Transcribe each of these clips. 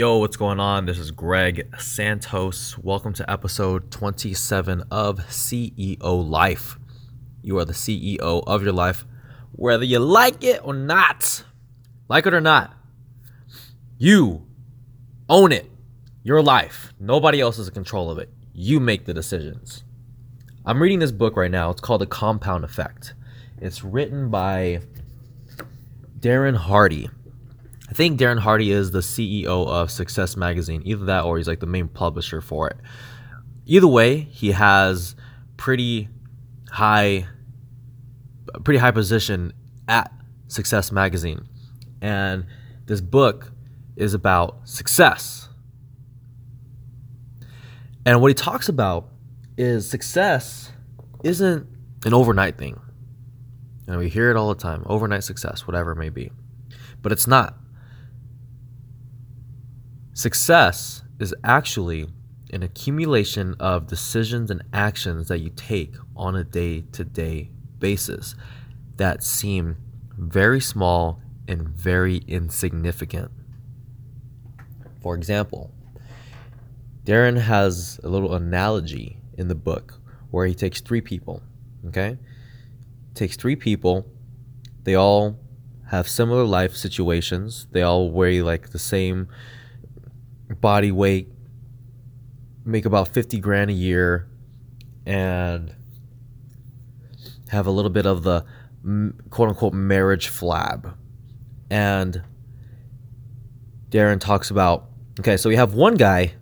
Yo, what's going on? This is Greg Santos. Welcome to episode 27 of CEO Life. You are the CEO of your life, whether you like it or not. Like it or not, you own it. Your life. Nobody else is in control of it. You make the decisions. I'm reading this book right now. It's called The Compound Effect. It's written by Darren Hardy. I think Darren Hardy is the CEO of Success Magazine. Either that or he's like the main publisher for it. Either way, he has pretty high pretty high position at Success Magazine. And this book is about success. And what he talks about is success isn't an overnight thing. And we hear it all the time overnight success, whatever it may be. But it's not. Success is actually an accumulation of decisions and actions that you take on a day to day basis that seem very small and very insignificant. For example, Darren has a little analogy in the book where he takes three people, okay? Takes three people, they all have similar life situations, they all weigh like the same body weight, make about 50 grand a year, and have a little bit of the quote unquote marriage flab. And Darren talks about okay, so we have one guy,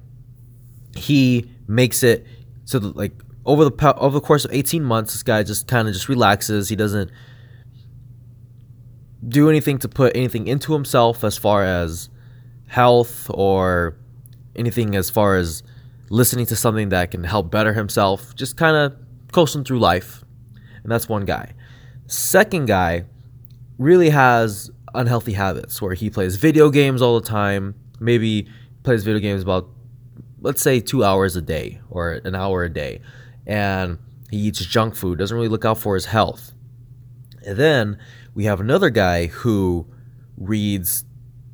he makes it so that, like over the over the course of 18 months, this guy just kind of just relaxes. He doesn't do anything to put anything into himself as far as health or anything as far as listening to something that can help better himself. Just kind of coasting through life. And that's one guy. Second guy really has unhealthy habits where he plays video games all the time. Maybe plays video games about, let's say, two hours a day or an hour a day. And he eats junk food, doesn't really look out for his health. And then we have another guy who reads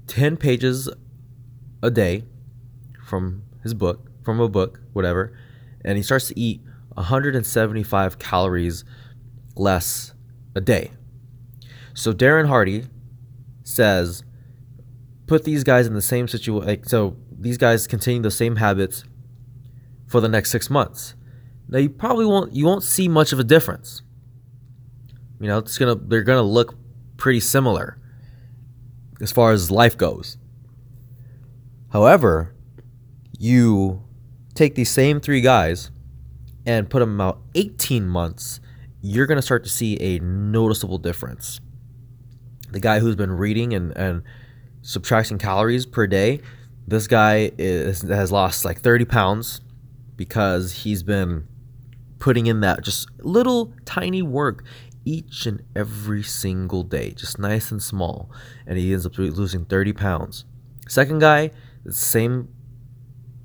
10 pages a day from his book, from a book, whatever, and he starts to eat 175 calories less a day. So Darren Hardy says, put these guys in the same situation. Like, so these guys continue the same habits for the next six months. Now you probably won't you won't see much of a difference. You know, it's gonna they're gonna look pretty similar as far as life goes. However, you take these same three guys and put them out 18 months you're going to start to see a noticeable difference. The guy who's been reading and, and subtracting calories per day, this guy is, has lost like 30 pounds because he's been putting in that just little tiny work each and every single day, just nice and small. And he ends up losing 30 pounds. Second guy, the same,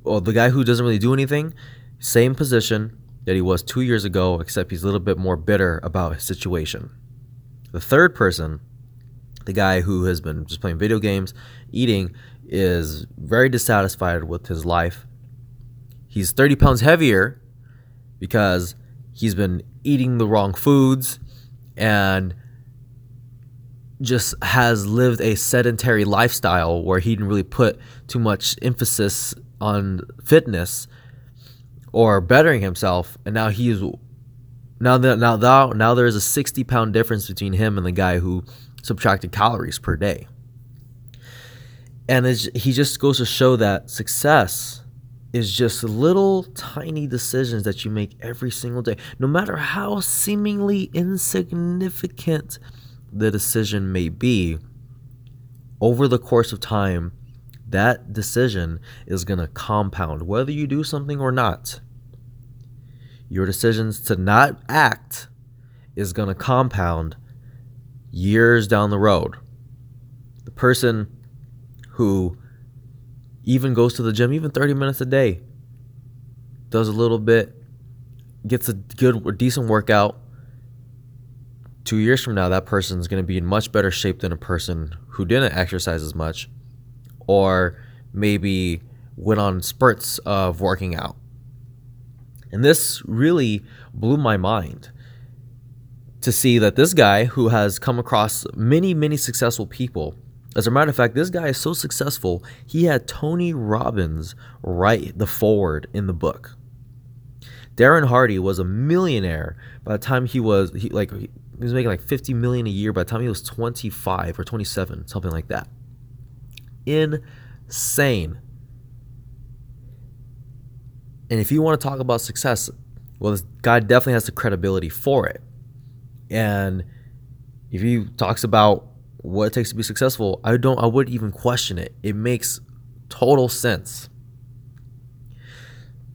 well, the guy who doesn't really do anything, same position, that he was two years ago, except he's a little bit more bitter about his situation. The third person, the guy who has been just playing video games, eating, is very dissatisfied with his life. He's 30 pounds heavier because he's been eating the wrong foods and just has lived a sedentary lifestyle where he didn't really put too much emphasis on fitness or bettering himself, and now he's now that now now now there's a 60 pound difference between him and the guy who subtracted calories per day. And he just goes to show that success is just little tiny decisions that you make every single day, no matter how seemingly insignificant the decision may be. Over the course of time, that decision is going to compound whether you do something or not. Your decisions to not act is going to compound years down the road. The person who even goes to the gym, even 30 minutes a day, does a little bit, gets a good or decent workout. Two years from now, that person is going to be in much better shape than a person who didn't exercise as much or maybe went on spurts of working out. And this really blew my mind to see that this guy who has come across many, many successful people. As a matter of fact, this guy is so successful, he had Tony Robbins write the foreword in the book. Darren Hardy was a millionaire by the time he was he, like he was making like 50 million a year by the time he was 25 or 27, something like that. Insane. And if you want to talk about success, well, this guy definitely has the credibility for it. And if he talks about what it takes to be successful, I don't I wouldn't even question it. It makes total sense.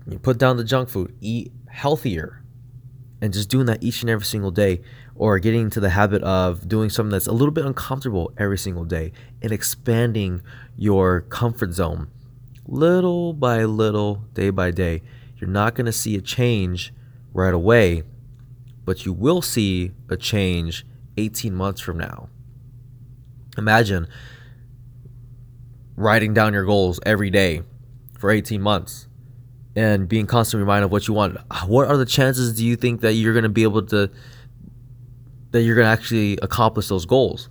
You put down the junk food, eat healthier, and just doing that each and every single day, or getting into the habit of doing something that's a little bit uncomfortable every single day and expanding your comfort zone little by little, day by day. You're not going to see a change right away, but you will see a change 18 months from now. Imagine writing down your goals every day for 18 months and being constantly reminded of what you want. What are the chances do you think that you're going to be able to that you're going to actually accomplish those goals?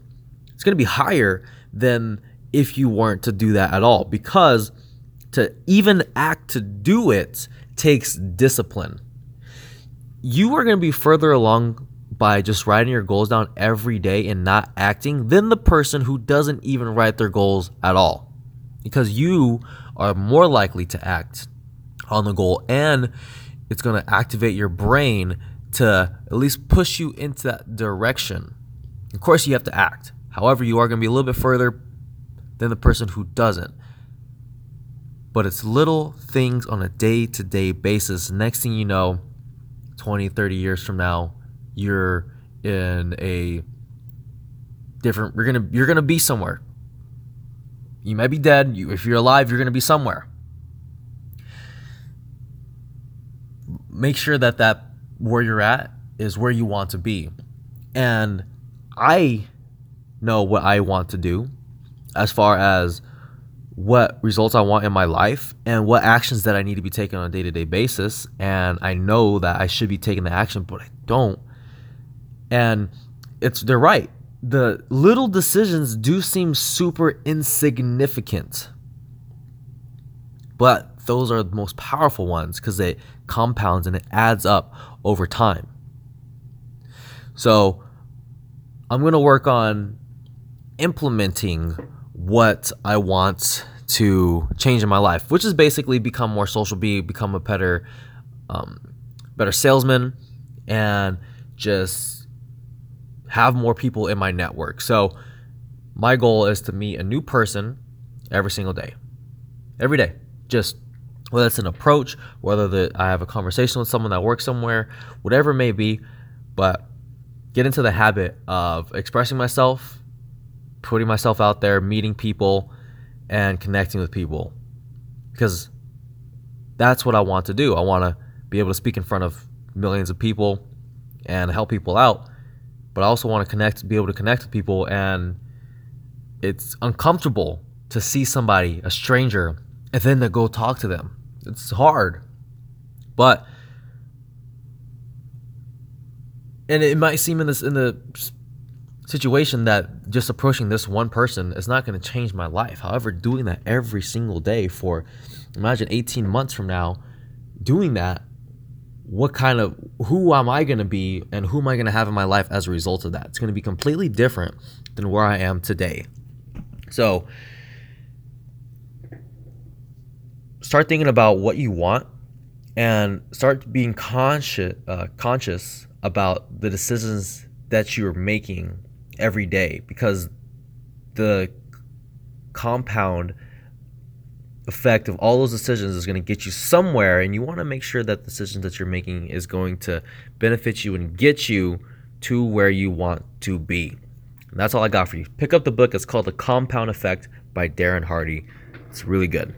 It's going to be higher than if you weren't to do that at all because to even act to do it takes discipline. You are going to be further along by just writing your goals down every day and not acting than the person who doesn't even write their goals at all. Because you are more likely to act on the goal and it's going to activate your brain to at least push you into that direction. Of course, you have to act. However, you are going to be a little bit further than the person who doesn't but it's little things on a day to day basis. Next thing you know, 20, 30 years from now, you're in a different you're gonna you're gonna be somewhere. You might be dead. You, if you're alive, you're gonna be somewhere. Make sure that that where you're at is where you want to be, and I know what I want to do as far as what results I want in my life and what actions that I need to be taking on a day to day basis. And I know that I should be taking the action, but I don't. And it's they're right. The little decisions do seem super insignificant. But those are the most powerful ones because it compounds and it adds up over time. So I'm going to work on implementing what I want to change in my life, which is basically become more social, be become a better, um, better salesman, and just have more people in my network. So my goal is to meet a new person every single day, every day. Just whether it's an approach, whether that I have a conversation with someone that works somewhere, whatever it may be, but get into the habit of expressing myself putting myself out there, meeting people, and connecting with people. Because that's what I want to do. I want to be able to speak in front of millions of people and help people out. But I also want to connect, be able to connect with people. And it's uncomfortable to see somebody, a stranger, and then to go talk to them. It's hard. But and it might seem in this in the situation that just approaching this one person is not going to change my life. However, doing that every single day for imagine 18 months from now, doing that, what kind of who am I going to be and who am I going to have in my life as a result of that? It's going to be completely different than where I am today. So, start thinking about what you want and start being conscious uh, conscious about the decisions that you're making every day because the compound effect of all those decisions is going to get you somewhere and you want to make sure that the decisions that you're making is going to benefit you and get you to where you want to be. And that's all I got for you. Pick up the book. It's called The Compound Effect by Darren Hardy. It's really good.